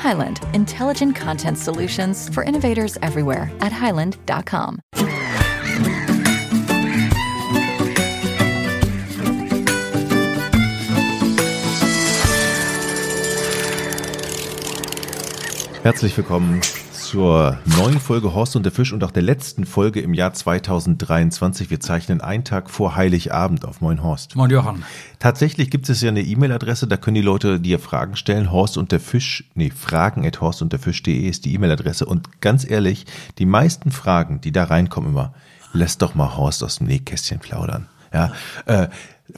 Highland, intelligent content solutions for innovators everywhere at highland.com. Herzlich willkommen zur neuen Folge Horst und der Fisch und auch der letzten Folge im Jahr 2023. Wir zeichnen einen Tag vor Heiligabend auf Moin Horst. Moin Johann. Tatsächlich gibt es ja eine E-Mail-Adresse, da können die Leute dir Fragen stellen. Horst und der Fisch, nee, fragen at horst und der Fisch.de ist die E-Mail-Adresse. Und ganz ehrlich, die meisten Fragen, die da reinkommen immer, lass doch mal Horst aus dem Nähkästchen plaudern. Ja, äh,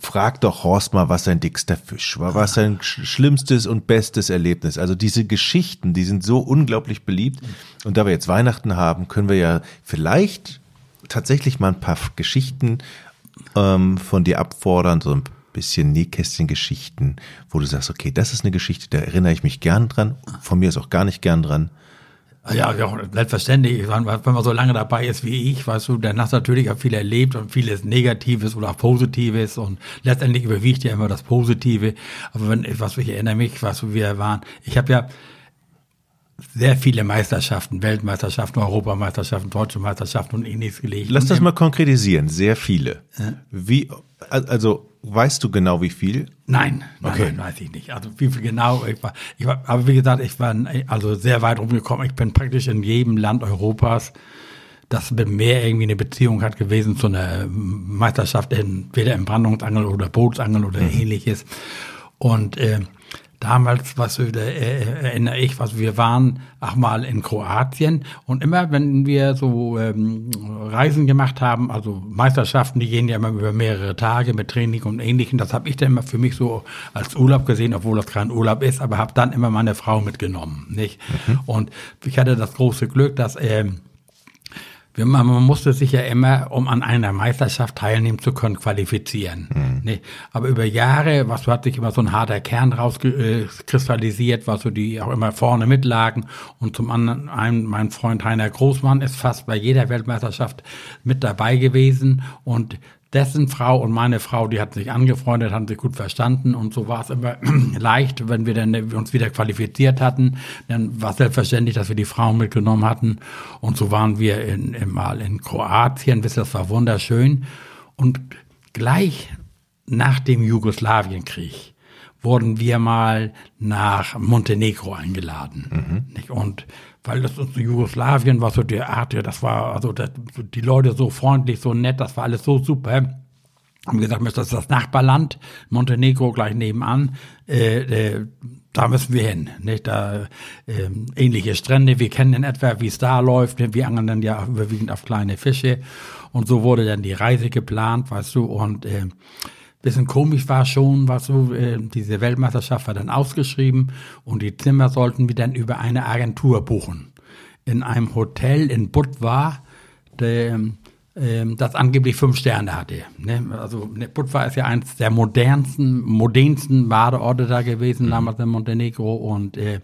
frag doch Horst mal, was sein dickster Fisch war, was sein sch schlimmstes und bestes Erlebnis. Also diese Geschichten, die sind so unglaublich beliebt. Und da wir jetzt Weihnachten haben, können wir ja vielleicht tatsächlich mal ein paar Geschichten ähm, von dir abfordern, so ein bisschen Nähkästchen-Geschichten, wo du sagst, okay, das ist eine Geschichte, da erinnere ich mich gern dran, von mir ist auch gar nicht gern dran. Ja, ja, selbstverständlich. Wenn man so lange dabei ist wie ich, weißt du, dann hast du natürlich auch viel erlebt und vieles Negatives oder auch Positives und letztendlich überwiegt ja immer das Positive. Aber wenn, was ich erinnere mich, was wir waren, ich habe ja sehr viele Meisterschaften, Weltmeisterschaften, Europameisterschaften, deutsche Meisterschaften und ähnliches gelegt. Lass das mal konkretisieren, sehr viele. Ja. Wie, also weißt du genau wie viel? Nein, nein, okay. nein, weiß ich nicht. Also wie viel genau, ich war, ich war, aber wie gesagt, ich war also sehr weit rumgekommen. Ich bin praktisch in jedem Land Europas, das mit mehr irgendwie eine Beziehung hat gewesen zu einer Meisterschaft, entweder im Brandungsangel oder Bootsangel oder mhm. ähnliches. Und äh, damals, was äh, erinnere ich, was wir waren, auch mal in Kroatien und immer, wenn wir so ähm, Reisen gemacht haben, also Meisterschaften, die gehen ja immer über mehrere Tage mit Training und Ähnlichem, das habe ich dann immer für mich so als Urlaub gesehen, obwohl das kein Urlaub ist, aber habe dann immer meine Frau mitgenommen, nicht? Mhm. Und ich hatte das große Glück, dass ähm, man musste sich ja immer, um an einer Meisterschaft teilnehmen zu können, qualifizieren. Mhm. Nee, aber über Jahre, was hat sich immer so ein harter Kern rauskristallisiert, was so die auch immer vorne mitlagen. Und zum anderen, ein, mein Freund Heiner Großmann ist fast bei jeder Weltmeisterschaft mit dabei gewesen und dessen Frau und meine Frau, die hatten sich angefreundet, haben sich gut verstanden und so war es immer leicht, wenn wir dann uns wieder qualifiziert hatten, dann war es selbstverständlich, dass wir die Frauen mitgenommen hatten und so waren wir in, in, mal in Kroatien, wisst ihr, das war wunderschön und gleich nach dem Jugoslawienkrieg wurden wir mal nach Montenegro eingeladen. Mhm. Und weil das in Jugoslawien war so der Art, das war, also das, die Leute so freundlich, so nett, das war alles so super. Haben gesagt, das ist das Nachbarland, Montenegro gleich nebenan, äh, äh, da müssen wir hin. Nicht? Da äh, ähnliche Strände, wir kennen in etwa, wie es da läuft. Wir angeln dann ja überwiegend auf kleine Fische. Und so wurde dann die Reise geplant, weißt du, und äh, bisschen komisch war schon, was so, äh, diese Weltmeisterschaft war dann ausgeschrieben und die Zimmer sollten wir dann über eine Agentur buchen. In einem Hotel in Budva, der, äh, das angeblich fünf Sterne hatte. Ne? Also ne, Budva ist ja eins der modernsten, modernsten Badeorte da gewesen, mhm. damals in Montenegro und äh,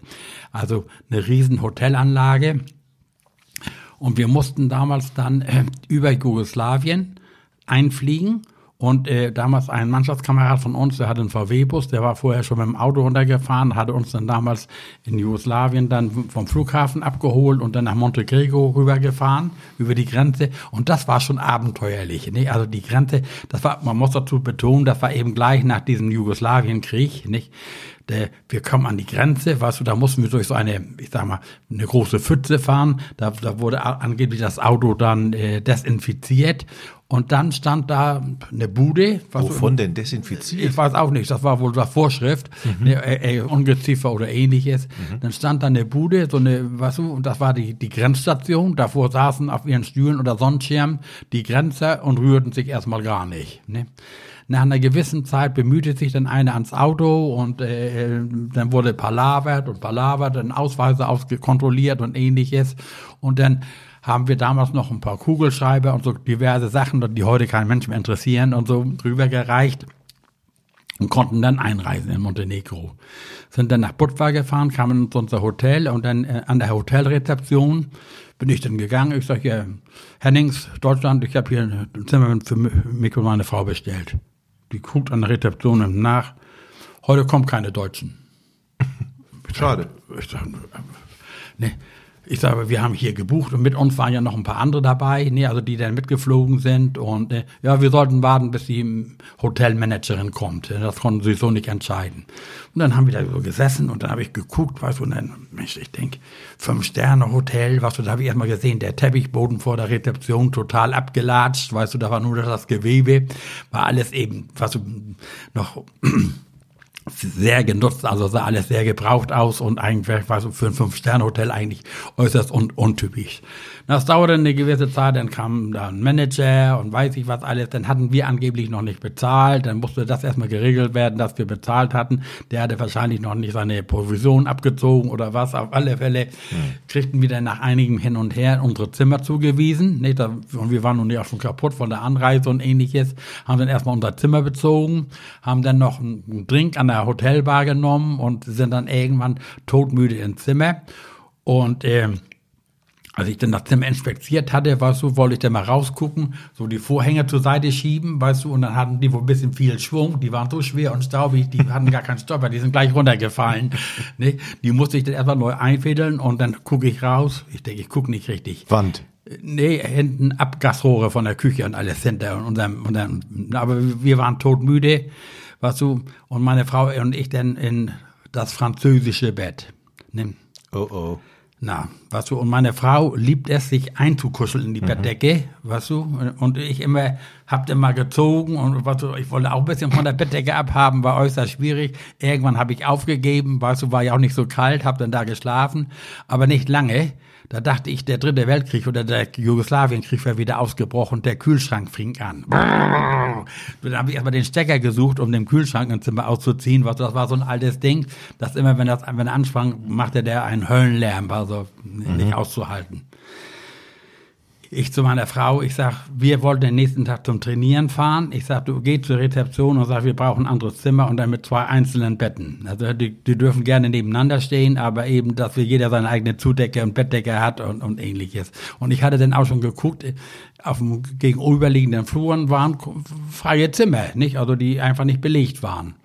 also eine riesen Hotelanlage. Und wir mussten damals dann äh, über Jugoslawien einfliegen und äh, damals ein Mannschaftskamerad von uns, der hatte einen VW-Bus, der war vorher schon mit dem Auto runtergefahren, hatte uns dann damals in Jugoslawien dann vom Flughafen abgeholt und dann nach Montenegro rübergefahren, über die Grenze. Und das war schon abenteuerlich. Nicht? Also die Grenze, das war, man muss dazu betonen, das war eben gleich nach diesem Jugoslawienkrieg. Nicht? Der, wir kommen an die Grenze, weißt du, da mussten wir durch so eine, ich sag mal, eine große Pfütze fahren. Da, da wurde angeblich das Auto dann äh, desinfiziert und dann stand da eine Bude. Wovon denn desinfiziert? Ich weiß auch nicht, das war wohl eine Vorschrift, mhm. eine, äh, äh, Ungeziefer oder ähnliches. Mhm. Dann stand da eine Bude, so eine, weißt du, und das war die, die Grenzstation. Davor saßen auf ihren Stühlen oder Sonnenschirmen die Grenzer und rührten sich erstmal gar nicht. Ne? Nach einer gewissen Zeit bemühte sich dann einer ans Auto und äh, dann wurde palavert und palavert, dann Ausweise auskontrolliert und ähnliches. Und dann haben wir damals noch ein paar Kugelschreiber und so diverse Sachen, die heute kein Mensch mehr interessieren und so drüber gereicht und konnten dann einreisen in Montenegro. Sind dann nach Budva gefahren, kamen in unser Hotel und dann äh, an der Hotelrezeption bin ich dann gegangen. Ich sage, ja, Hennings, Deutschland, ich habe hier ein Zimmer für mich und meine Frau bestellt. Die guckt an der Rezeption nach. Heute kommen keine Deutschen. Schade. Ich sag, ne, ich sage, wir haben hier gebucht und mit uns waren ja noch ein paar andere dabei, ne, also die dann mitgeflogen sind und äh, ja, wir sollten warten, bis die Hotelmanagerin kommt. Das konnten sie so nicht entscheiden. Und dann haben wir da so gesessen und dann habe ich geguckt, weißt du, und dann, Mensch, ich denke, Fünf-Sterne-Hotel, weißt du, da habe ich erstmal gesehen, der Teppichboden vor der Rezeption total abgelatscht, weißt du, da war nur das Gewebe, war alles eben, was weißt du, noch sehr genutzt, also sah alles sehr gebraucht aus und eigentlich war so für ein Fünf-Sterne-Hotel eigentlich äußerst un untypisch. Das dauerte eine gewisse Zeit, dann kam da ein Manager und weiß ich was alles, dann hatten wir angeblich noch nicht bezahlt, dann musste das erstmal geregelt werden, dass wir bezahlt hatten. Der hatte wahrscheinlich noch nicht seine Provision abgezogen oder was. Auf alle Fälle mhm. kriegten wir dann nach einigem Hin und Her unsere Zimmer zugewiesen. Nicht? Und wir waren nun ja schon kaputt von der Anreise und ähnliches, haben dann erstmal unser Zimmer bezogen, haben dann noch einen Drink an der Hotelbar genommen und sind dann irgendwann todmüde ins Zimmer. Und äh, als ich dann das Zimmer inspiziert hatte, weißt du, wollte ich dann mal rausgucken, so die Vorhänge zur Seite schieben, weißt du, und dann hatten die wohl ein bisschen viel Schwung, die waren so schwer und staubig, die hatten gar keinen Stopper, die sind gleich runtergefallen. ne? Die musste ich dann erstmal neu einfädeln und dann gucke ich raus. Ich denke, ich gucke nicht richtig. Wand. Nee, hinten Abgasrohre von der Küche und alles hinter. Und und dann, aber wir waren todmüde, weißt du, und meine Frau und ich dann in das französische Bett. Ne? Oh oh. Na, weißt du, und meine Frau liebt es, sich einzukuscheln in die mhm. Bettdecke, weißt du, und ich immer, hab immer gezogen und weißt du, ich wollte auch ein bisschen von der Bettdecke abhaben, war äußerst schwierig. Irgendwann habe ich aufgegeben, weißt du, war ja auch nicht so kalt, hab dann da geschlafen, aber nicht lange. Da dachte ich, der dritte Weltkrieg oder der Jugoslawienkrieg wäre wieder ausgebrochen, der Kühlschrank fing an. Dann habe ich erstmal den Stecker gesucht, um den Kühlschrank im Zimmer auszuziehen. Was, das war so ein altes Ding, dass immer, wenn das, wenn er ansprang, machte der einen Höllenlärm, also nicht mhm. auszuhalten ich zu meiner Frau, ich sag, wir wollten den nächsten Tag zum Trainieren fahren. Ich sag, du geh zur Rezeption und sag, wir brauchen ein anderes Zimmer und dann mit zwei einzelnen Betten. Also die, die dürfen gerne nebeneinander stehen, aber eben, dass wir jeder seine eigene Zudecke und Bettdecke hat und, und ähnliches. Und ich hatte dann auch schon geguckt, auf dem gegenüberliegenden Fluren waren freie Zimmer, nicht? Also die einfach nicht belegt waren.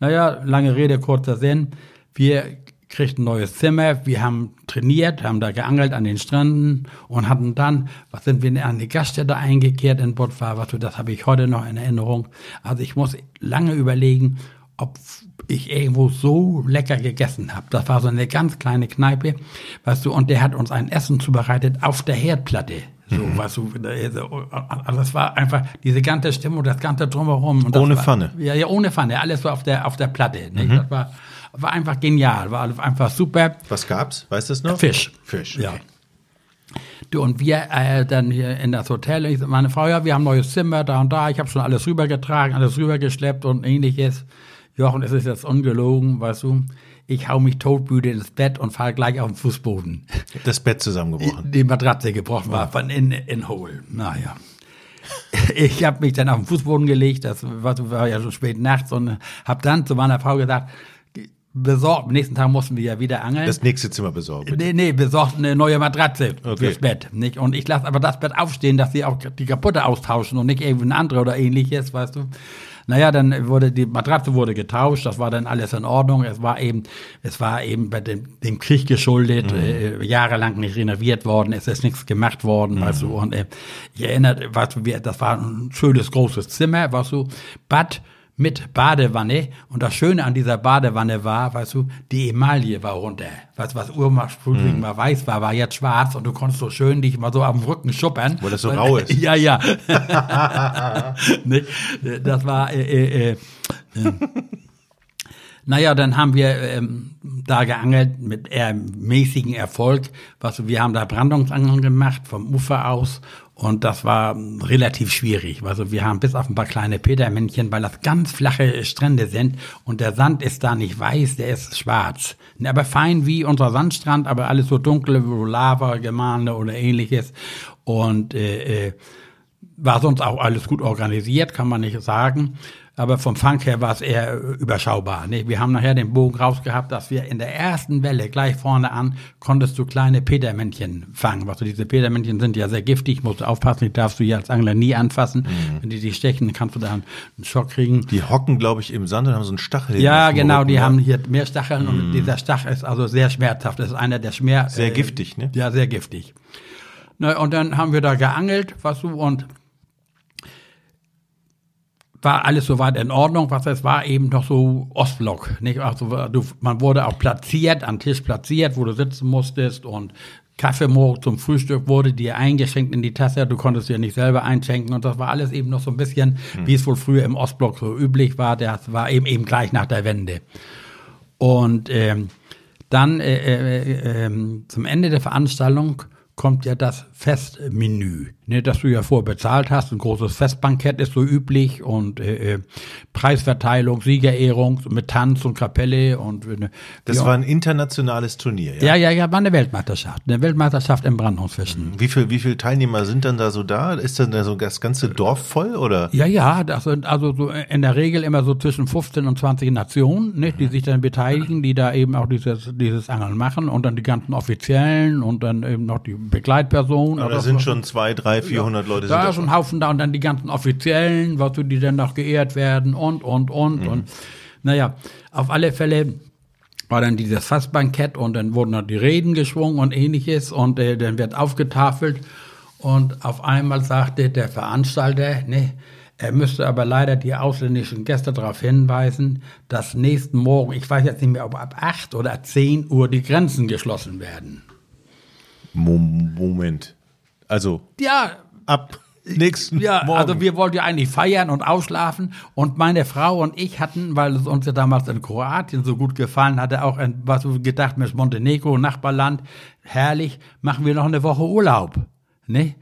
Naja, lange Rede, kurzer Sinn. Wir kriegt ein neues Zimmer. Wir haben trainiert, haben da geangelt an den Stränden und hatten dann, was sind wir an die Gaststätte eingekehrt in was das habe ich heute noch in Erinnerung. Also ich muss lange überlegen, ob ich irgendwo so lecker gegessen habe. Das war so eine ganz kleine Kneipe, weißt du, und der hat uns ein Essen zubereitet auf der Herdplatte. So, mhm. weißt du, also das war einfach diese ganze Stimmung, das ganze Drumherum. ohne war, Pfanne. Ja, ja, ohne Pfanne, alles so auf der, auf der Platte. Mhm. Das war, war einfach genial, war einfach super. Was gab's? Weißt du es noch? Fisch. Fisch. Okay. Ja. Du, und wir äh, dann hier in das Hotel, ich, meine Frau, ja, wir haben ein neues Zimmer da und da, ich habe schon alles rübergetragen, alles rübergeschleppt und ähnliches. Jochen, es ist jetzt ungelogen, weißt du, ich hau mich totmüde ins Bett und falle gleich auf den Fußboden. Das Bett zusammengebrochen. Die Matratze gebrochen war von in, in Hole. Naja. Ich habe mich dann auf den Fußboden gelegt, das war, war ja schon spät nachts und habe dann zu meiner Frau gesagt, besorgt. Am nächsten Tag mussten wir ja wieder angeln. Das nächste Zimmer besorgt. Nee, nee, besorgt eine neue Matratze okay. fürs Bett. Nicht? Und ich lasse aber das Bett aufstehen, dass sie auch die kaputte austauschen und nicht irgendwie eine andere oder ähnliches, weißt du. Naja, dann wurde die Matratze wurde getauscht, das war dann alles in Ordnung. Es war eben, es war eben bei dem, dem Krieg geschuldet, mhm. äh, jahrelang nicht renoviert worden, es ist nichts gemacht worden, mhm. weißt du. Und äh, ich erinnere, weißt du, wir, das war ein schönes großes Zimmer, weißt du, Bad mit Badewanne. Und das Schöne an dieser Badewanne war, weißt du, die Emaille war runter. Weißt du, was ursprünglich mm. mal weiß war, war jetzt schwarz und du konntest so schön dich mal so am Rücken schuppern. Weil das so rau ist. ja, ja. das war, äh, äh, äh, äh. Naja, dann haben wir ähm, da geangelt mit eher mäßigen Erfolg. Was, wir haben da Brandungsangeln gemacht vom Ufer aus Und das war relativ schwierig. Also wir haben bis auf ein paar kleine Petermännchen, weil das ganz flache Strände sind und der Sand ist da nicht weiß, der ist schwarz. Aber fein wie unser Sandstrand, aber alles so dunkel, Lava, Gemahne oder ähnliches. Und äh, äh, war sonst auch alles gut organisiert, kann man nicht sagen aber vom Fang her war es eher überschaubar. Ne? Wir haben nachher den Bogen rausgehabt, dass wir in der ersten Welle gleich vorne an konntest du kleine Petermännchen fangen. Also diese Petermännchen sind ja sehr giftig, musst du aufpassen, die darfst du ja als Angler nie anfassen. Mhm. Wenn die dich stechen, kannst du da einen Schock kriegen. Die hocken, glaube ich, im Sand und haben so einen Stachel. Ja, genau, die ja. haben hier mehr Stacheln mhm. und dieser Stachel ist also sehr schmerzhaft. Das ist einer der Schmer... Sehr äh, giftig, ne? Ja, sehr giftig. Na, und dann haben wir da geangelt, was du, und war alles soweit in Ordnung, was es war eben doch so Ostblock, nicht? Also du, man wurde auch platziert, am Tisch platziert, wo du sitzen musstest und Kaffee morgen zum Frühstück wurde dir eingeschenkt in die Tasse, du konntest dir nicht selber einschenken und das war alles eben noch so ein bisschen, mhm. wie es wohl früher im Ostblock so üblich war, das war eben eben gleich nach der Wende. Und ähm, dann äh, äh, äh, zum Ende der Veranstaltung kommt ja das Festmenü, ne, das du ja vorbezahlt hast. Ein großes Festbankett ist so üblich und äh, äh Preisverteilung, Siegerehrung mit Tanz und Kapelle und äh, Das ja. war ein internationales Turnier, ja? Ja, ja, ja, war eine Weltmeisterschaft, eine Weltmeisterschaft im Brandungsfischen. Wie viel, wie viele Teilnehmer sind dann da so da? Ist dann da so das ganze Dorf voll oder? Ja, ja, das sind also so in der Regel immer so zwischen 15 und 20 Nationen, ne, die mhm. sich dann beteiligen, die da eben auch dieses dieses Angeln machen und dann die ganzen Offiziellen und dann eben noch die Begleitpersonen. Aber da sind schon zwei, drei, vierhundert ja, Leute. Da ist ein Haufen da und dann die ganzen Offiziellen, was du, die dann noch geehrt werden und, und, und. Mhm. Und naja, auf alle Fälle war dann dieses Fassbankett und dann wurden noch die Reden geschwungen und ähnliches und äh, dann wird aufgetafelt und auf einmal sagte der Veranstalter, ne, er müsste aber leider die ausländischen Gäste darauf hinweisen, dass nächsten Morgen, ich weiß jetzt nicht mehr, ob ab 8 oder 10 Uhr die Grenzen geschlossen werden. Moment. Also ja, ab nächsten ja, Morgen. also wir wollten ja eigentlich feiern und ausschlafen und meine Frau und ich hatten, weil es uns ja damals in Kroatien so gut gefallen hatte, auch ein, was wir gedacht, mit Montenegro, Nachbarland, herrlich, machen wir noch eine Woche Urlaub, ne?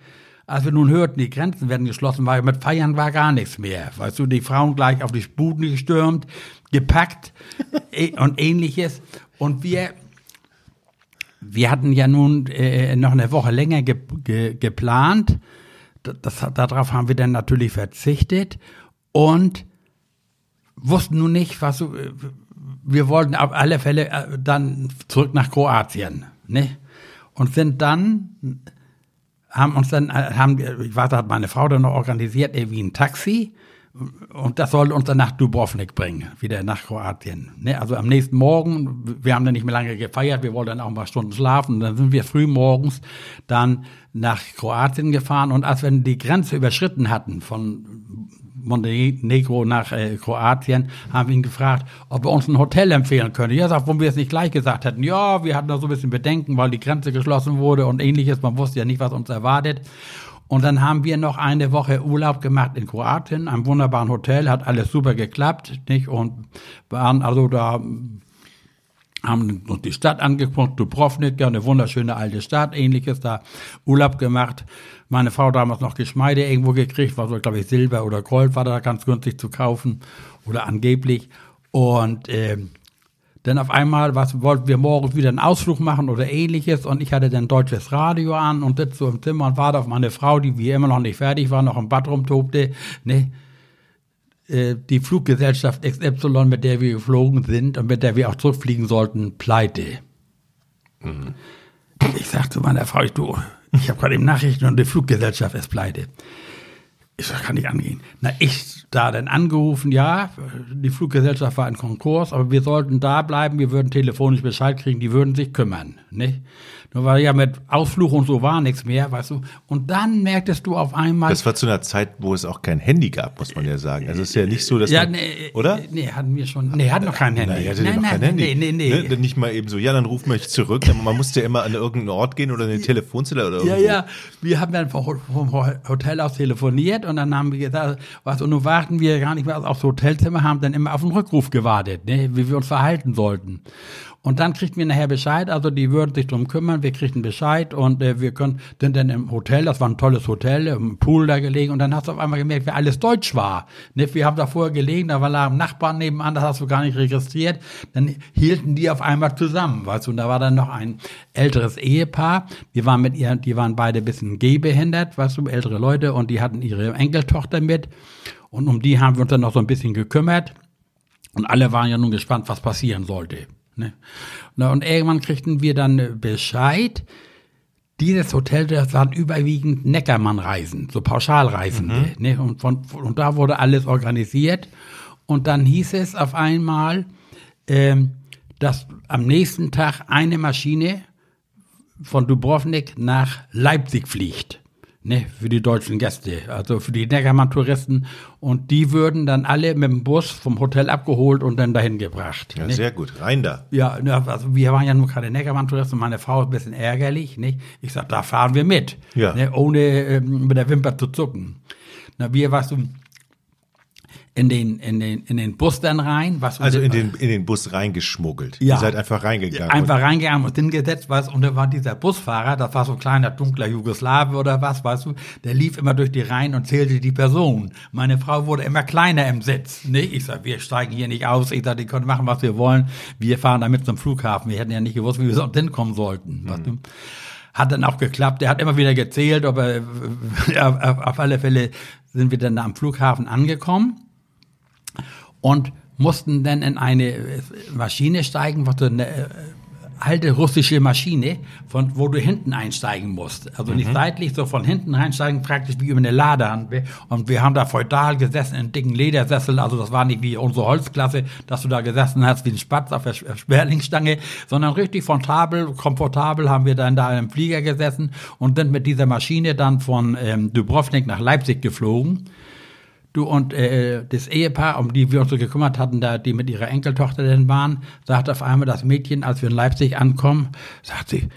Als wir nun hörten, die Grenzen werden geschlossen, war mit Feiern war gar nichts mehr. Weißt du, die Frauen gleich auf die Sputen gestürmt, gepackt eh, und ähnliches. Und wir wir hatten ja nun äh, noch eine Woche länger ge ge geplant. Das, darauf haben wir dann natürlich verzichtet und wussten nun nicht, was äh, wir wollten auf alle Fälle äh, dann zurück nach Kroatien, ne? Und sind dann, haben uns dann, äh, haben, ich weiß, hat meine Frau dann noch organisiert, irgendwie ein Taxi und das soll uns dann nach Dubrovnik bringen, wieder nach Kroatien. Ne? Also am nächsten Morgen, wir haben dann nicht mehr lange gefeiert, wir wollten dann auch ein paar Stunden schlafen. Dann sind wir früh morgens dann nach Kroatien gefahren. Und als wir die Grenze überschritten hatten von Montenegro nach äh, Kroatien, haben wir ihn gefragt, ob er uns ein Hotel empfehlen könnte. Ja, sagt, warum wir es nicht gleich gesagt hätten. Ja, wir hatten da so ein bisschen Bedenken, weil die Grenze geschlossen wurde und ähnliches. Man wusste ja nicht, was uns erwartet. Und dann haben wir noch eine Woche Urlaub gemacht in Kroatien, einem wunderbaren Hotel, hat alles super geklappt, nicht? Und waren also da, haben uns die Stadt angeguckt, Dubrovnik, eine wunderschöne alte Stadt, ähnliches, da Urlaub gemacht. Meine Frau damals noch Geschmeide irgendwo gekriegt, war so, glaube ich, Silber oder Gold war da ganz günstig zu kaufen oder angeblich. Und äh, denn auf einmal was, wollten wir morgens wieder einen Ausflug machen oder ähnliches und ich hatte dann deutsches Radio an und sitze so im Zimmer und warte auf meine Frau, die wie immer noch nicht fertig war, noch im Bad rumtobte. Ne? Äh, die Fluggesellschaft XY, mit der wir geflogen sind und mit der wir auch zurückfliegen sollten, pleite. Mhm. Ich sagte zu meiner Frau, ich, du, ich habe gerade eben Nachrichten und die Fluggesellschaft ist pleite. Ich sag, kann nicht angehen. Na, ich da dann angerufen, ja, die Fluggesellschaft war in Konkurs, aber wir sollten da bleiben, wir würden telefonisch Bescheid kriegen, die würden sich kümmern, nicht? Nur weil ja mit Ausflug und so war nichts mehr, weißt du. Und dann merktest du auf einmal. Das war zu einer Zeit, wo es auch kein Handy gab, muss man ja sagen. Also es ist ja nicht so, dass ja, man, nee, oder? Nee, hatten wir schon. Nee, hatten noch kein Handy. Nein, hatte nein, noch nein, kein Handy. Nee, nee, nee. Ne? Nicht mal eben so, ja, dann rufen wir euch zurück. Man musste ja immer an irgendeinen Ort gehen oder eine Telefonzelle oder irgendwo. Ja, ja. Wir haben dann vom Hotel aus telefoniert und dann haben wir gesagt, was, und nun warten wir gar nicht mehr aufs Hotelzimmer, haben dann immer auf den Rückruf gewartet, ne, wie wir uns verhalten sollten. Und dann kriegten wir nachher Bescheid, also die würden sich drum kümmern, wir kriegten Bescheid und äh, wir können, sind dann im Hotel, das war ein tolles Hotel, im Pool da gelegen und dann hast du auf einmal gemerkt, wie alles Deutsch war. Ne? Wir haben da vorher gelegen, da war ein Nachbarn nebenan, das hast du gar nicht registriert. Dann hielten die auf einmal zusammen, weißt du, und da war dann noch ein älteres Ehepaar, die waren mit ihr, die waren beide ein bisschen gehbehindert, weißt du, ältere Leute und die hatten ihre Enkeltochter mit und um die haben wir uns dann noch so ein bisschen gekümmert. Und alle waren ja nun gespannt, was passieren sollte. Ne? Und irgendwann kriegten wir dann Bescheid, dieses Hotel, das waren überwiegend Neckermann-Reisen, so Pauschalreisende. Mhm. Ne? Und, von, und da wurde alles organisiert. Und dann hieß es auf einmal, ähm, dass am nächsten Tag eine Maschine von Dubrovnik nach Leipzig fliegt ne, für die deutschen Gäste, also für die Neckermann-Touristen. Und die würden dann alle mit dem Bus vom Hotel abgeholt und dann dahin gebracht. Ja, ne? sehr gut. Rein da. Ja, also wir waren ja nur keine Neckermann-Touristen. Meine Frau ist ein bisschen ärgerlich. Ne? Ich sag, da fahren wir mit. Ja. Ne, ohne ähm, mit der Wimper zu zucken. Na, wir, was du, in den, in den, in den Bus dann rein. Was also in den, in den Bus reingeschmuggelt. Ja. Ihr seid einfach reingegangen. Einfach reingegangen und hingesetzt, was, und da war dieser Busfahrer, das war so ein kleiner, dunkler Jugoslawe oder was, weißt du, der lief immer durch die Reihen und zählte die Personen. Meine Frau wurde immer kleiner im Sitz. Nee, ich sag, wir steigen hier nicht aus. Ich sag, die können machen, was wir wollen. Wir fahren damit zum Flughafen. Wir hätten ja nicht gewusst, wie wir sonst hinkommen sollten. Mhm. Weißt du? Hat dann auch geklappt. Er hat immer wieder gezählt, aber auf, auf alle Fälle sind wir dann da am Flughafen angekommen und mussten dann in eine Maschine steigen, was eine äh, alte russische Maschine, von wo du hinten einsteigen musst. Also nicht mhm. seitlich, so von hinten einsteigen, praktisch wie über eine Lade. Und wir haben da feudal gesessen in dicken Ledersessel. Also das war nicht wie unsere Holzklasse, dass du da gesessen hast wie ein Spatz auf der Sperlingstange, sondern richtig fontabel, komfortabel haben wir dann da im Flieger gesessen und sind mit dieser Maschine dann von ähm, Dubrovnik nach Leipzig geflogen. Du und äh, das Ehepaar, um die wir uns so gekümmert hatten, da die mit ihrer Enkeltochter denn waren, sagt auf einmal das Mädchen, als wir in Leipzig ankommen, sagt sie,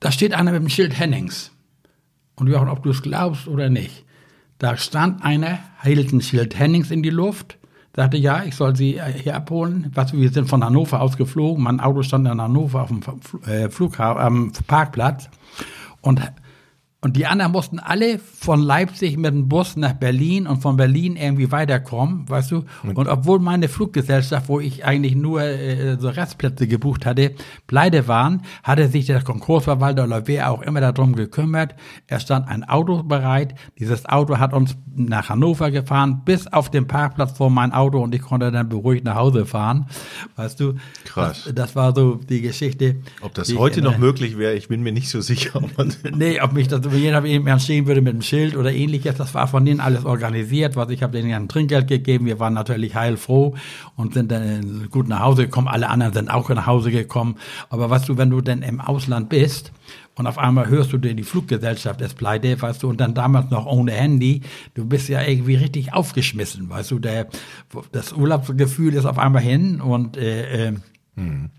da steht einer mit dem Schild Hennings. Und auch, ob du es glaubst oder nicht. Da stand einer, hielt ein Schild Hennings in die Luft, sagte, ja, ich soll sie äh, hier abholen. Was, wir sind von Hannover aus geflogen. Mein Auto stand in Hannover auf dem äh, Flughafen, am Parkplatz. Und und die anderen mussten alle von Leipzig mit dem Bus nach Berlin und von Berlin irgendwie weiterkommen, weißt du? Und obwohl meine Fluggesellschaft, wo ich eigentlich nur äh, so Restplätze gebucht hatte, pleite waren, hatte sich der Konkursverwalter oder wer auch immer darum gekümmert. Er stand ein Auto bereit. Dieses Auto hat uns nach Hannover gefahren, bis auf den Parkplatz vor mein Auto und ich konnte dann beruhigt nach Hause fahren, weißt du? Krass. Das, das war so die Geschichte. Ob das heute noch möglich wäre, ich bin mir nicht so sicher. nee, ob mich das jeder jemand stehen würde mit einem Schild oder ähnliches, das war von denen alles organisiert, was ich habe denen ein Trinkgeld gegeben, wir waren natürlich heilfroh und sind dann gut nach Hause gekommen, alle anderen sind auch nach Hause gekommen, aber weißt du, wenn du denn im Ausland bist, und auf einmal hörst du dir die Fluggesellschaft ist pleite, weißt du, und dann damals noch ohne Handy, du bist ja irgendwie richtig aufgeschmissen, weißt du, der, das Urlaubsgefühl ist auf einmal hin und äh, äh, hm.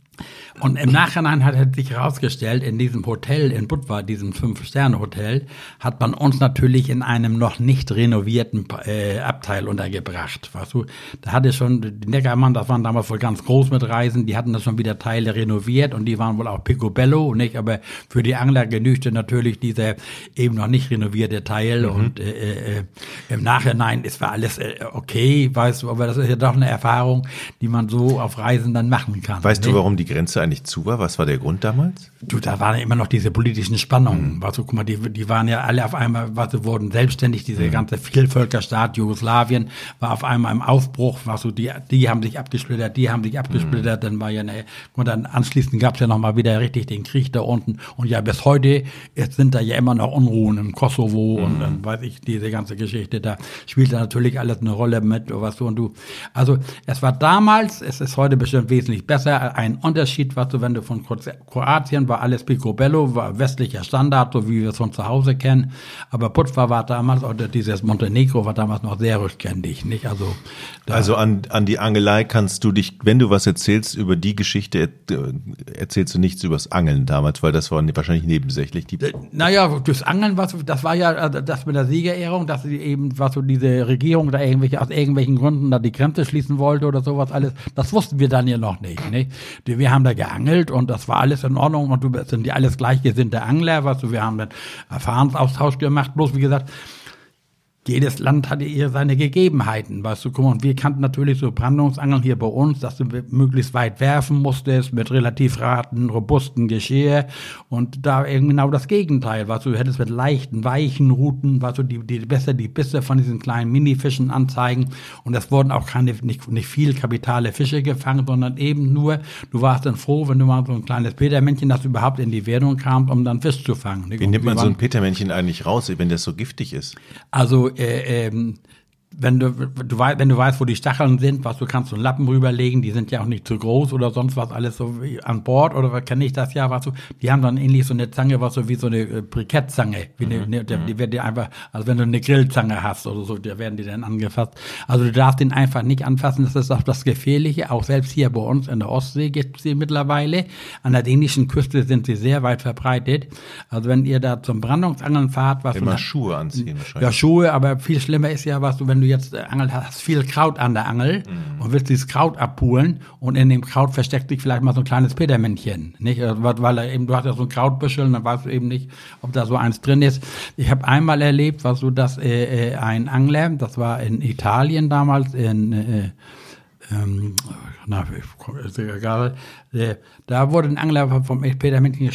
Und im Nachhinein hat sich herausgestellt, in diesem Hotel in Budva, diesem Fünf-Sterne-Hotel, hat man uns natürlich in einem noch nicht renovierten äh, Abteil untergebracht. Weißt du, da hatte schon, die Neckermann, das waren damals wohl ganz groß mit Reisen, die hatten da schon wieder Teile renoviert und die waren wohl auch picobello, nicht? Aber für die Angler genügte natürlich dieser eben noch nicht renovierte Teil mhm. und äh, äh, im Nachhinein ist war alles äh, okay, weißt du, aber das ist ja doch eine Erfahrung, die man so auf Reisen dann machen kann. Weißt nicht? du, warum die Grenze eigentlich zu war? Was war der Grund damals? Du, da waren ja immer noch diese politischen Spannungen. Mhm. Weißt du, guck mal, die, die waren ja alle auf einmal, was sie wurden selbstständig, diese mhm. ganze Vielvölkerstaat Jugoslawien war auf einmal im Aufbruch, weißt du, die, die haben sich abgesplittert, die haben sich abgesplittert, mhm. dann war ja eine, und dann anschließend gab es ja nochmal wieder richtig den Krieg da unten. Und ja, bis heute jetzt sind da ja immer noch Unruhen im Kosovo und mhm. dann weiß ich, diese ganze Geschichte, da spielt da natürlich alles eine Rolle mit, was du und du. Also es war damals, es ist heute bestimmt wesentlich besser, ein Unterschied Was du, wenn du von Kroatien war alles Picobello, war westlicher Standard, so wie wir es von zu Hause kennen. Aber Putva war damals, oder dieses Montenegro war damals noch sehr rückständig, nicht? Also, also an, an die Angelei kannst du dich, wenn du was erzählst über die Geschichte, äh, erzählst du nichts übers Angeln damals, weil das war wahrscheinlich nebensächlich. Die äh, naja, das Angeln, was, das war ja äh, das mit der Siegerehrung, dass sie eben, was so diese Regierung da irgendwelche, aus irgendwelchen Gründen da die Grenze schließen wollte oder sowas alles, das wussten wir dann ja noch nicht, nicht? Wir haben da geangelt und das war alles in Ordnung und du sind die alles gleichgesinnte Angler, was weißt du, wir haben dann Erfahrungsaustausch gemacht, bloß wie gesagt, jedes Land hatte ihr seine Gegebenheiten, weißt du, guck mal, wir kannten natürlich so Brandungsangeln hier bei uns, dass du möglichst weit werfen musstest, mit relativ raten, robusten Geschirr und da eben genau das Gegenteil, weißt du, du hättest mit leichten, weichen Routen, weißt du, die, die besser die Bisse von diesen kleinen Minifischen anzeigen und es wurden auch keine, nicht, nicht viel kapitale Fische gefangen, sondern eben nur, du warst dann froh, wenn du mal so ein kleines Petermännchen, das überhaupt in die Wertung kam, um dann Fisch zu fangen. Wie nimmt man so ein Petermännchen eigentlich raus, wenn das so giftig ist? Also äh, ähm, wenn du, du weißt, wenn du weißt, wo die Stacheln sind, was du kannst so einen Lappen rüberlegen, die sind ja auch nicht zu groß oder sonst was alles so an Bord oder kenne ich das ja, was du, die haben dann ähnlich so eine Zange, was so wie so eine äh, Brikettzange, wie eine, mhm. eine, die, die werden dir einfach, also wenn du eine Grillzange hast oder so, da werden die dann angefasst. Also du darfst den einfach nicht anfassen, das ist auch das Gefährliche, auch selbst hier bei uns in der Ostsee gibt es sie mittlerweile. An der dänischen Küste sind sie sehr weit verbreitet. Also wenn ihr da zum Brandungsangeln fahrt, was Immer du, Schuhe anziehen wahrscheinlich. Ja, Schuhe, aber viel schlimmer ist ja, was du, wenn du jetzt äh, angelt hast, viel Kraut an der Angel mhm. und willst dieses Kraut abpulen und in dem Kraut versteckt sich vielleicht mal so ein kleines Petermännchen, nicht? Äh, weil er eben, du hast ja so ein Krautbüschel und dann weißt du eben nicht, ob da so eins drin ist. Ich habe einmal erlebt, was so, dass äh, äh, ein Angler, das war in Italien damals, in äh, ähm, na, egal, da wurde ein Angler vom Peter München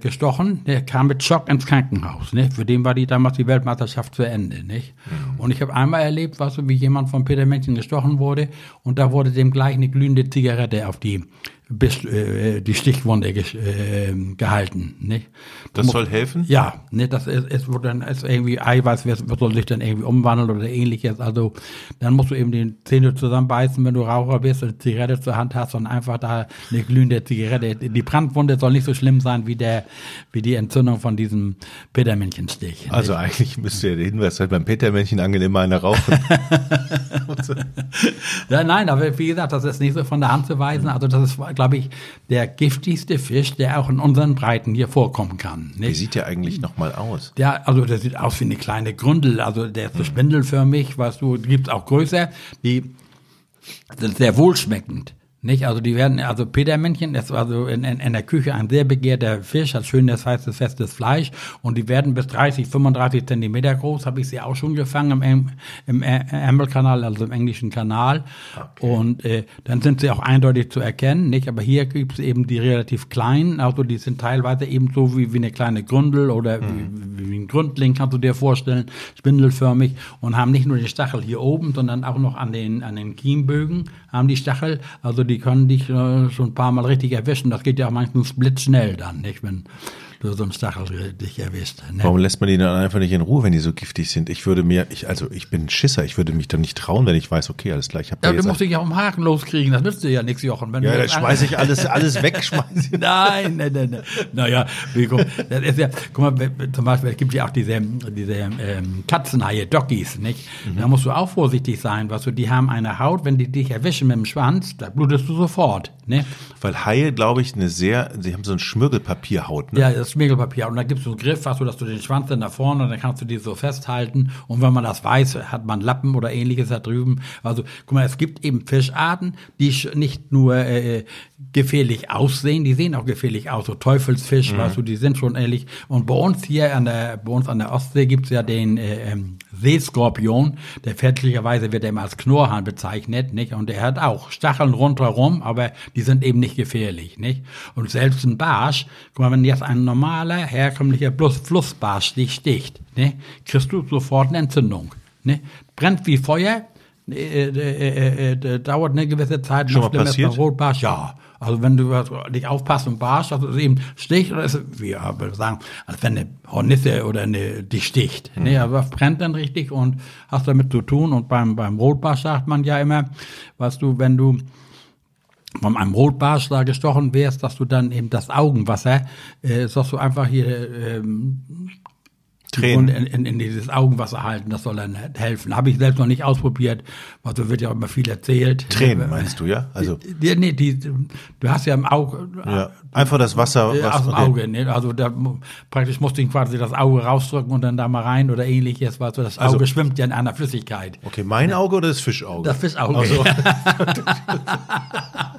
gestochen, der kam mit Schock ins Krankenhaus. Für den war die damals die Weltmeisterschaft zu Ende. Nicht? Mhm. Und ich habe einmal erlebt, was wie jemand von Peter München gestochen wurde und da wurde dem gleich eine glühende Zigarette auf die bis, äh, die Stichwunde ge äh, gehalten. Nicht? Das muss, soll helfen? Ja, ne, das ist, es wird dann ist irgendwie Eiweiß, wird, soll sich dann irgendwie umwandeln oder ähnliches. Also dann musst du eben die Zähne zusammenbeißen, wenn du Raucher bist und eine Zigarette zur Hand hast und einfach da eine glühende Zigarette. Die Brandwunde soll nicht so schlimm sein wie der, wie die Entzündung von diesem Petermännchenstich. Also eigentlich müsste ja der Hinweis halt beim Petermännchenangeln immer einer rauchen. ja, nein, aber wie gesagt, das ist nicht so von der Hand zu weisen. Also das ist glaube ich, der giftigste Fisch, der auch in unseren Breiten hier vorkommen kann. Nicht? Wie sieht der eigentlich nochmal aus? Der, also der sieht aus wie eine kleine Gründel, also der ist so spindelförmig, weißt du, gibt's auch größer, die sind sehr wohlschmeckend. Nicht? Also die werden, also Petermännchen ist also in, in, in der Küche ein sehr begehrter Fisch, hat schönes, heißes, festes Fleisch und die werden bis 30, 35 Zentimeter groß, habe ich sie auch schon gefangen im, im Ärmelkanal, also im englischen Kanal. Okay. Und äh, dann sind sie auch eindeutig zu erkennen, nicht? Aber hier gibt es eben die relativ kleinen, also die sind teilweise eben so wie, wie eine kleine Gründel oder mhm. wie, wie ein Gründling, kannst du dir vorstellen, spindelförmig und haben nicht nur die Stachel hier oben, sondern auch noch an den, an den Kiembögen haben die Stachel, also die können dich äh, schon ein paar Mal richtig erwischen. Das geht ja manchmal blitzschnell dann, nicht? Wenn, du so einen Stachel dich erwischt. Ne? Warum lässt man die dann einfach nicht in Ruhe, wenn die so giftig sind? Ich würde mir, ich, also ich bin ein Schisser, ich würde mich dann nicht trauen, wenn ich weiß, okay, alles klar, ich habe Ja, du musst dich ja um Haken loskriegen, das nützt dir ja nichts, Jochen. Wenn ja, dann schmeiße ich alles, alles weg, schmeiße ich. nein, nein, nein, nein. Naja, guck, das ist ja, guck mal, zum Beispiel, es gibt ja auch diese, diese ähm, Katzenhaie, Doggies, nicht? Mhm. Da musst du auch vorsichtig sein, was du, die haben eine Haut, wenn die dich erwischen mit dem Schwanz, da blutest du sofort, ne? Weil Haie, glaube ich, eine sehr, sie haben so ein Schmirgelpapierhaut, ne? Ja, das Schmirgelpapier. Und da gibt es so einen Griff, hast du, dass du den Schwanz dann da vorne und dann kannst du die so festhalten. Und wenn man das weiß, hat man Lappen oder ähnliches da drüben. Also, guck mal, es gibt eben Fischarten, die nicht nur äh, gefährlich aussehen, die sehen auch gefährlich aus. So Teufelsfisch, mhm. weißt du, die sind schon ehrlich. Und bei uns hier an der, bei uns an der Ostsee gibt's ja den äh, ähm, Seeskorpion, der fälschlicherweise wird immer als Knorrhahn bezeichnet, nicht? Und der hat auch Stacheln rundherum, aber die sind eben nicht gefährlich, nicht? Und selbst ein Barsch, guck mal, wenn jetzt ein normaler, herkömmlicher Flussbarsch dich sticht, ne? Kriegst du sofort eine Entzündung, ne? Brennt wie Feuer, äh, äh, äh, äh, dauert eine gewisse Zeit. Schon mal passiert? Rotbarsch, ja. Also wenn du dich aufpasst und barsch, also es eben sticht, oder ist, wie wir sagen, als wenn eine Hornisse oder eine, die sticht. Mhm. Ne, aber brennt dann richtig und hast damit zu tun. Und beim, beim Rotbarsch sagt man ja immer, was du, wenn du von einem Rotbarsch da gestochen wärst, dass du dann eben das Augenwasser, äh, sollst du einfach hier ähm, Tränen. in, in, in dieses Augenwasser halten, das soll dann helfen. Habe ich selbst noch nicht ausprobiert, weil so wird ja auch immer viel erzählt. Tränen meinst du, ja? Also, Ja, nee, die, du hast ja im Auge, ja. Einfach das Wasser, äh, was aus dem okay. Auge, ne? also da, praktisch musst du ihn quasi das Auge rausdrücken und dann da mal rein oder ähnliches, weil so das Auge Also- schwimmt ja in einer Flüssigkeit. Okay, mein Auge oder das Fischauge? Das Fischauge. Also,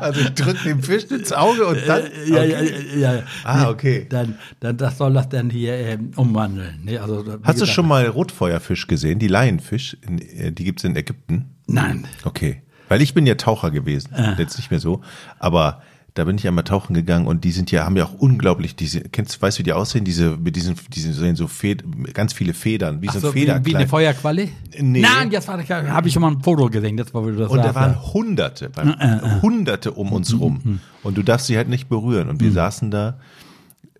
also ich drücke dem Fisch ins Auge und dann. Ja, ja, okay. ja, ja. Ah, okay. Dann, dann, das soll das dann hier ähm, umwandeln. Ne? Also, Hast du schon mal Rotfeuerfisch gesehen? Die Laienfisch, in, äh, die gibt's in Ägypten. Nein. Okay. Weil ich bin ja Taucher gewesen, Ah. jetzt nicht mehr so. Aber da bin ich einmal tauchen gegangen und die sind ja, haben ja auch unglaublich diese, kennst, weißt du, wie die aussehen? Diese, mit diesen, diesen sehen so Fed, ganz viele Federn, wie Ach so ein so, wie, wie eine. Feuerqualle? Nee. Nein, jetzt habe ich schon mal ein Foto gesehen, das war, wo du das Und da waren ja. Hunderte, beim, Hunderte um uns rum. Und du darfst sie halt nicht berühren. Und wir saßen da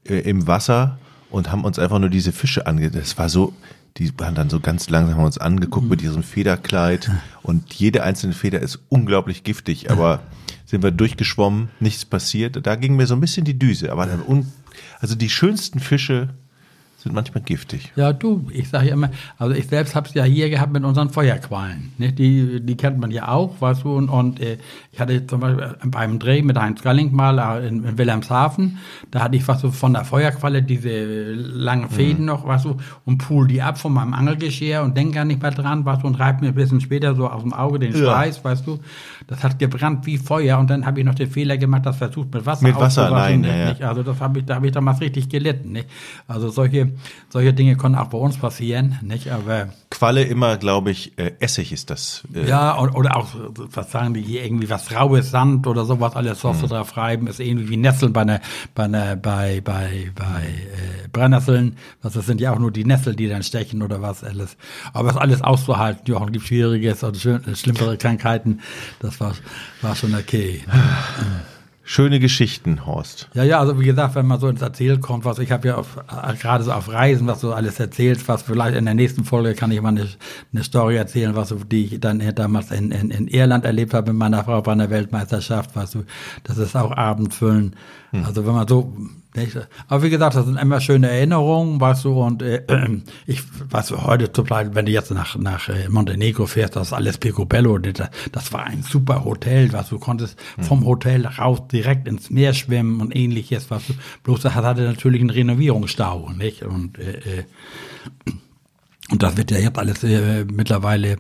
äh, im Wasser und haben uns einfach nur diese Fische ange... Das war so, die waren dann so ganz langsam haben uns angeguckt mit diesem Federkleid. Und jede einzelne Feder ist unglaublich giftig. Aber sind wir durchgeschwommen, nichts passiert. Da ging mir so ein bisschen die Düse. Aber dann un, also die schönsten Fische sind manchmal giftig. Ja, du, ich sage ja immer, also ich selbst habe es ja hier gehabt mit unseren Feuerquallen. Ne? Die, die kennt man ja auch, weißt du, und, und äh, ich hatte zum Beispiel beim Dreh mit Heinz Galling mal äh, in, in Wilhelmshaven, da hatte ich was so von der Feuerqualle, diese langen Fäden noch, weißt du, und pool die ab von meinem Angelgeschirr und denk gar nicht mehr dran, weißt du, und reib mir ein bisschen später so aus dem Auge den Ja. Schweiß, weißt du. Das hat gebrannt wie Feuer und dann habe ich noch den Fehler gemacht, das versucht mit Wasser Mit Wasser allein, ja, ja. Also das habe ich, da habe ich damals richtig gelitten. Nicht? Also solche, solche Dinge können auch bei uns passieren, nicht? Aber Qualle immer, glaube ich, äh, Essig ist das. Äh, ja, oder, oder auch, was sagen die hier, irgendwie was raues Sand oder sowas, alles Hm. was sie drauf reiben, ist irgendwie wie Nesseln bei einer, bei einer, bei, bei, bei äh, Brennnesseln. Was, das sind ja auch nur die Nesseln, die dann stechen oder was alles. Aber es ist alles auszuhalten, Jochen, gibt Schwieriges oder schön, schlimmere Krankheiten. Das war, war schon okay. Schöne Geschichten, Horst. Ja, ja, also wie gesagt, wenn man so ins Erzählen kommt, was ich habe ja auf, äh, gerade so auf Reisen, was du alles erzählst, was vielleicht in der nächsten Folge kann ich mal eine, eine Story erzählen, was die ich dann damals in, in, in Irland erlebt habe mit meiner Frau bei einer Weltmeisterschaft, was du, das ist auch Abendfüllen. Also wenn man so, nicht, aber wie gesagt, das sind immer schöne Erinnerungen, weißt du, und äh, ich, weißt du, heute zum Beispiel, wenn du jetzt nach, nach äh, Montenegro fährst, das ist alles Picobello, das, das war ein super Hotel, was du konntest vom Hotel raus direkt ins Meer schwimmen und ähnliches, was du, bloß das hatte natürlich einen Renovierungsstau, nicht, und äh, äh, und das wird ja jetzt alles äh, mittlerweile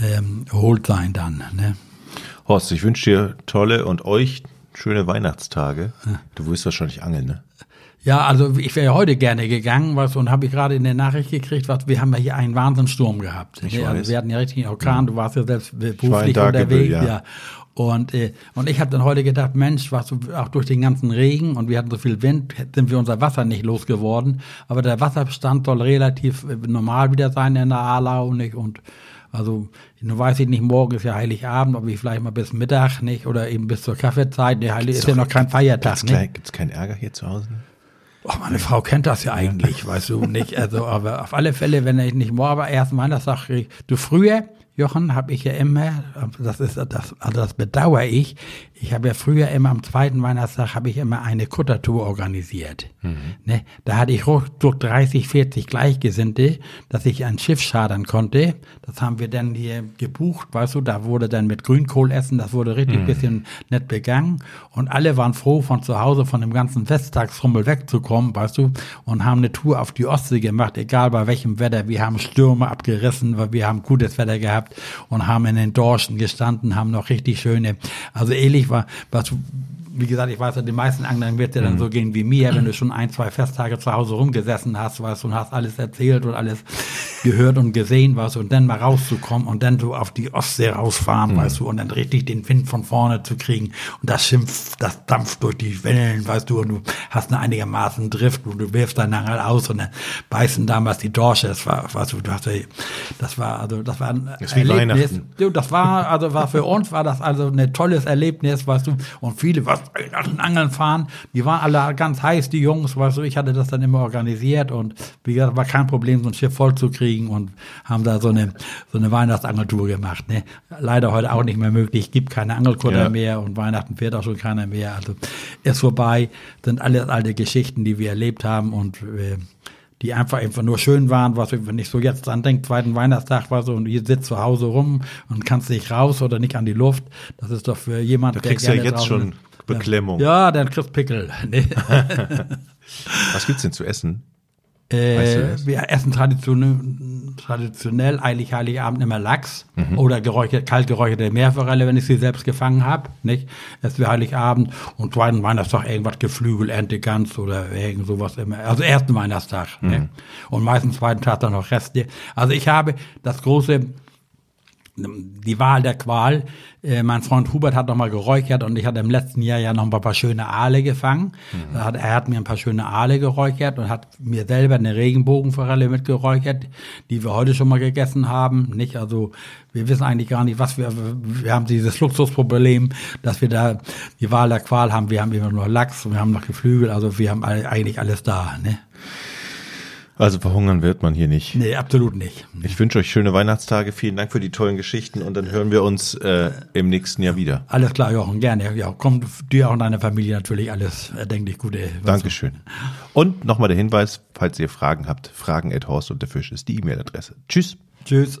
ähm, erholt sein dann, ne? Horst, ich wünsche dir tolle und euch schöne Weihnachtstage. Du wirst wahrscheinlich angeln, ne? Ja, also ich wäre ja heute gerne gegangen, was und habe ich gerade in der Nachricht gekriegt, was wir haben ja hier einen Wahnsinnssturm gehabt. Ich Ne, also wir hatten ja richtig einen Orkan, du warst ja selbst beruflich unterwegs, ja. ja. Und äh, und ich habe dann heute gedacht, Mensch, was auch durch den ganzen Regen und wir hatten so viel Wind, sind wir unser Wasser nicht losgeworden. Aber der Wasserstand soll relativ äh, normal wieder sein in der Aarlau nicht und also, nun weiß ich nicht, morgen ist ja Heiligabend, ob ich vielleicht mal bis Mittag nicht oder eben bis zur Kaffeezeit. Der Heilig ist ja noch kein Feiertag, Gibt's, ne? kein, gibt's keinen Ärger hier zu Hause? Oh, meine Frau kennt das ja eigentlich, weißt du nicht. Also, aber auf alle Fälle, wenn ich nicht morgen, aber erst Weihnachtstag krieg. Du früher, Jochen, habe ich ja immer, das ist das, also das bedauere ich. Ich habe ja früher immer am zweiten Weihnachtstag habe ich immer eine Kuttertour organisiert. Ne? Da hatte ich ruckzuck 30, 40 Gleichgesinnte, dass ich ein Schiff schadern konnte. Das haben wir dann hier gebucht, weißt du, da wurde dann mit Grünkohl essen, das wurde richtig bisschen nett begangen. Und alle waren froh, von zu Hause, von dem ganzen Festtagsrummel wegzukommen, weißt du, und haben eine Tour auf die Ostsee gemacht, egal bei welchem Wetter. Wir haben Stürme abgerissen, weil wir haben gutes Wetter gehabt und haben in den Dorschen gestanden, haben noch richtig schöne, also ähnlich war, was wie gesagt, ich weiß ja, die meisten Anglern wird ja dann so gehen wie mir, wenn du schon ein, zwei Festtage zu Hause rumgesessen hast, weißt du, und hast alles erzählt und alles gehört und gesehen, weißt du, und dann mal rauszukommen und dann so auf die Ostsee rausfahren, weißt du, und dann richtig den Wind von vorne zu kriegen und das schimpft, das dampft durch die Wellen, weißt du, und du hast eine einigermaßen Drift und du wirfst deinen Angel aus und dann beißen damals die Dorsche, das war, weißt du, du hast das war, also, das war ein Weihnachten. Du, das war, also war für uns war das also ein tolles Erlebnis, weißt du. Und viele, was Angeln fahren, die waren alle ganz heiß, die Jungs, weißt du. Ich hatte das dann immer organisiert und wie gesagt, war kein Problem, so ein Schiff voll zu kriegen. Kriegen und haben da so eine, so eine Weihnachtsangeltour gemacht. Ne? Leider heute auch nicht mehr möglich, gibt keine Angelkutter Ja. mehr und Weihnachten fährt auch schon keiner mehr. Also ist vorbei, sind alles alte Geschichten, die wir erlebt haben und äh, die einfach einfach nur schön waren, was wenn ich so jetzt dran denke, zweiten Weihnachtstag war so und ihr sitzt zu Hause rum und kannst nicht raus oder nicht an die Luft. Das ist doch für jemand, Da kriegst du ja gerne jetzt schon Beklemmung. Ja, dann kriegst Pickel. Nee. Was gibt's denn zu essen? Äh, das? wir essen traditionell, traditionell eigentlich Heiligabend immer Lachs Mhm. oder geräuchert, kalt geräucherte Meerforelle, wenn ich sie selbst gefangen habe. Nicht? Essen wir Heiligabend und zweiten Weihnachtstag irgendwas Geflügel, Ente, Gans oder irgend sowas immer. Also ersten Weihnachtstag. Mhm. Ne? Und meistens zweiten Tag dann noch Reste. Also ich habe das große die Wahl der Qual. Äh, mein Freund Hubert hat noch mal geräuchert und ich hatte im letzten Jahr ja noch ein paar schöne Aale gefangen. Da hat, er hat mir ein paar schöne Aale geräuchert und hat mir selber eine Regenbogenforelle mitgeräuchert, die wir heute schon mal gegessen haben. Nicht, also wir wissen eigentlich gar nicht, was wir. Wir haben dieses Luxusproblem, dass wir da die Wahl der Qual haben. Wir haben immer nur Lachs und wir haben noch Geflügel. Also wir haben eigentlich alles da. Ne? Also verhungern wird man hier nicht. Nee, absolut nicht. Ich wünsche euch schöne Weihnachtstage. Vielen Dank für die tollen Geschichten und dann hören wir uns äh, im nächsten Jahr wieder. Alles klar, Jochen, gerne. Ja, kommt dir und deiner Familie natürlich alles erdenklich Gute. Dankeschön. Und nochmal der Hinweis, falls ihr Fragen habt, fragen at Horst und der Fisch ist die E-Mail-Adresse. Tschüss. Tschüss.